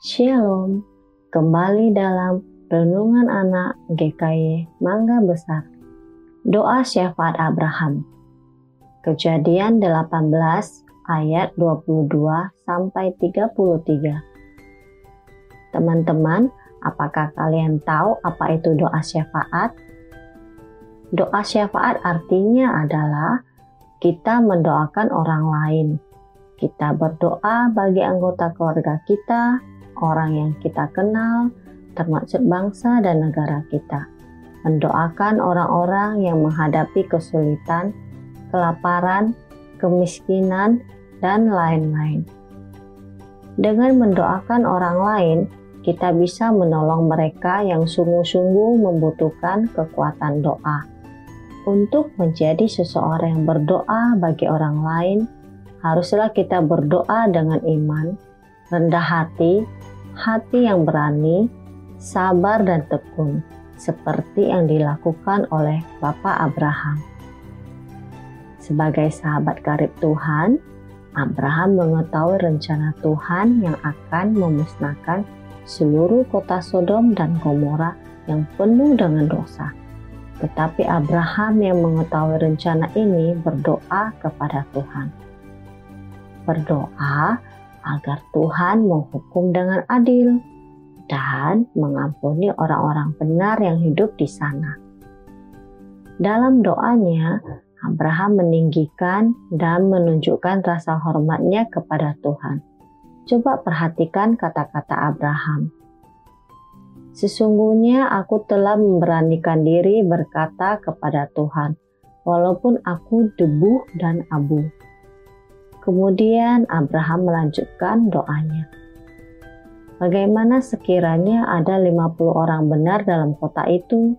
Shalom, kembali dalam Renungan Anak GKY Mangga Besar. Doa syafaat Abraham. Kejadian 18 ayat 22 sampai 33. Teman-teman, apakah kalian tahu apa itu doa syafaat? Doa syafaat artinya adalah kita mendoakan orang lain. Kita berdoa bagi anggota keluarga kita, orang yang kita kenal, termasuk bangsa dan negara kita. Mendoakan orang-orang yang menghadapi kesulitan, kelaparan, kemiskinan, dan lain-lain. Dengan mendoakan orang lain, kita bisa menolong mereka yang sungguh-sungguh membutuhkan kekuatan doa. Untuk menjadi seseorang yang berdoa bagi orang lain, haruslah kita berdoa dengan iman, rendah hati, hati yang berani, sabar dan tekun, seperti yang dilakukan oleh Bapak Abraham. Sebagai sahabat karib Tuhan, Abraham mengetahui rencana Tuhan yang akan memusnahkan seluruh kota Sodom dan Gomora yang penuh dengan dosa. Tetapi Abraham yang mengetahui rencana ini berdoa kepada Tuhan. Berdoa agar Tuhan menghukum dengan adil dan mengampuni orang-orang benar yang hidup di sana. Dalam doanya, Abraham meninggikan dan menunjukkan rasa hormatnya kepada Tuhan. Coba perhatikan kata-kata Abraham. Sesungguhnya aku telah memberanikan diri berkata kepada Tuhan, walaupun aku debu dan abu. Kemudian Abraham melanjutkan doanya. Bagaimana sekiranya ada 50 orang benar dalam kota itu?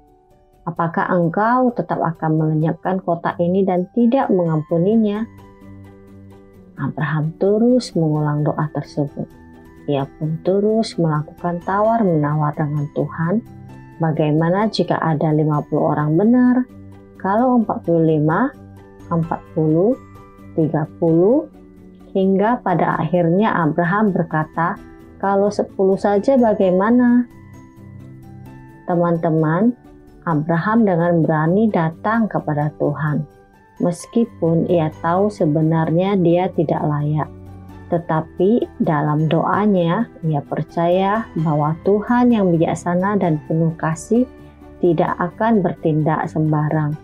Apakah engkau tetap akan melenyapkan kota ini dan tidak mengampuninya? Abraham terus mengulang doa tersebut. Ia pun terus melakukan tawar-menawar dengan Tuhan. Bagaimana jika ada 50 orang benar? Kalau 45, 40, 30, hingga pada akhirnya Abraham berkata, kalau sepuluh saja bagaimana? Teman-teman, Abraham dengan berani datang kepada Tuhan. Meskipun ia tahu sebenarnya dia tidak layak. Tetapi dalam doanya, ia percaya bahwa Tuhan yang bijaksana dan penuh kasih tidak akan bertindak sembarang.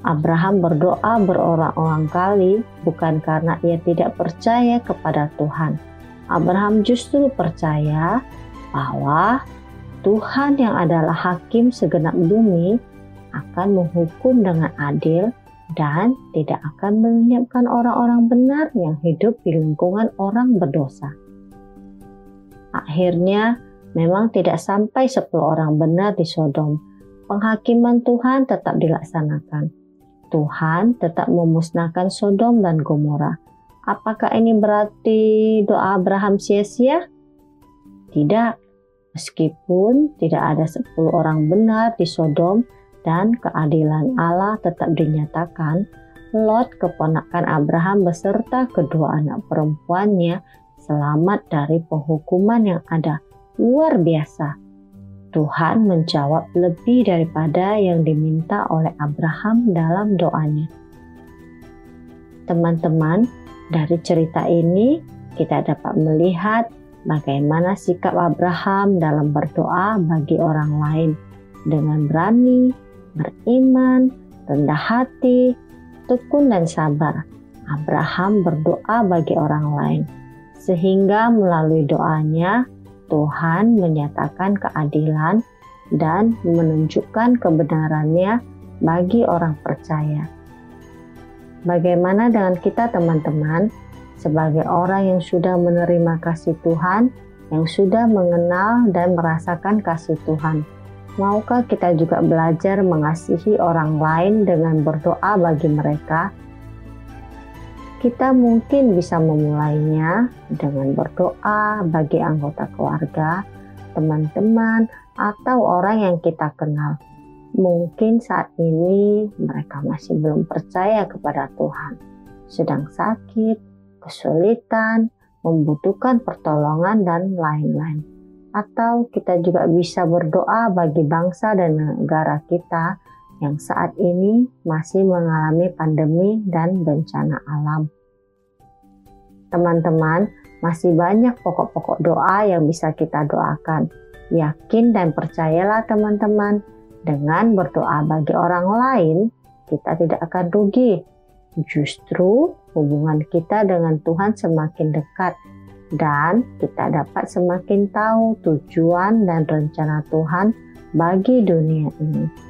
Abraham berdoa berulang-ulang kali bukan karena ia tidak percaya kepada Tuhan, Abraham justru percaya bahwa Tuhan yang adalah hakim segenap bumi akan menghukum dengan adil dan tidak akan melenyapkan orang-orang benar yang hidup di lingkungan orang berdosa. Akhirnya, memang tidak sampai 10 orang benar di Sodom. Penghakiman Tuhan tetap dilaksanakan. Tuhan tetap memusnahkan Sodom dan Gomora Apakah ini berarti doa Abraham sia-sia? Tidak. Meskipun tidak ada 10 orang benar di Sodom dan keadilan Allah tetap dinyatakan, Lot keponakan Abraham beserta kedua anak perempuannya selamat dari penghukuman yang ada. Luar biasa. Tuhan menjawab lebih daripada yang diminta oleh Abraham dalam doanya. Teman-teman, dari cerita ini, kita dapat melihat bagaimana sikap Abraham dalam berdoa bagi orang lain dengan berani, beriman, rendah hati, tekun, dan sabar. Abraham berdoa bagi orang lain, sehingga melalui doanya Tuhan menyatakan keadilan dan menunjukkan kebenarannya bagi orang percaya. Bagaimana dengan kita teman-teman sebagai orang yang sudah menerima kasih Tuhan, yang sudah mengenal dan merasakan kasih Tuhan? Maukah kita juga belajar mengasihi orang lain dengan berdoa bagi mereka? Kita mungkin bisa memulainya dengan berdoa bagi anggota keluarga, teman-teman, atau orang yang kita kenal Mungkin saat ini mereka masih belum percaya kepada Tuhan, sedang sakit, kesulitan, membutuhkan pertolongan, dan lain-lain. Atau kita juga bisa berdoa bagi bangsa dan negara kita yang saat ini masih mengalami pandemi dan bencana alam. Teman-teman, masih banyak pokok-pokok doa yang bisa kita doakan. Yakin dan percayalah teman-teman, dengan berdoa bagi orang lain, kita tidak akan rugi. Justru hubungan kita dengan Tuhan semakin dekat dan kita dapat semakin tahu tujuan dan rencana Tuhan bagi dunia ini.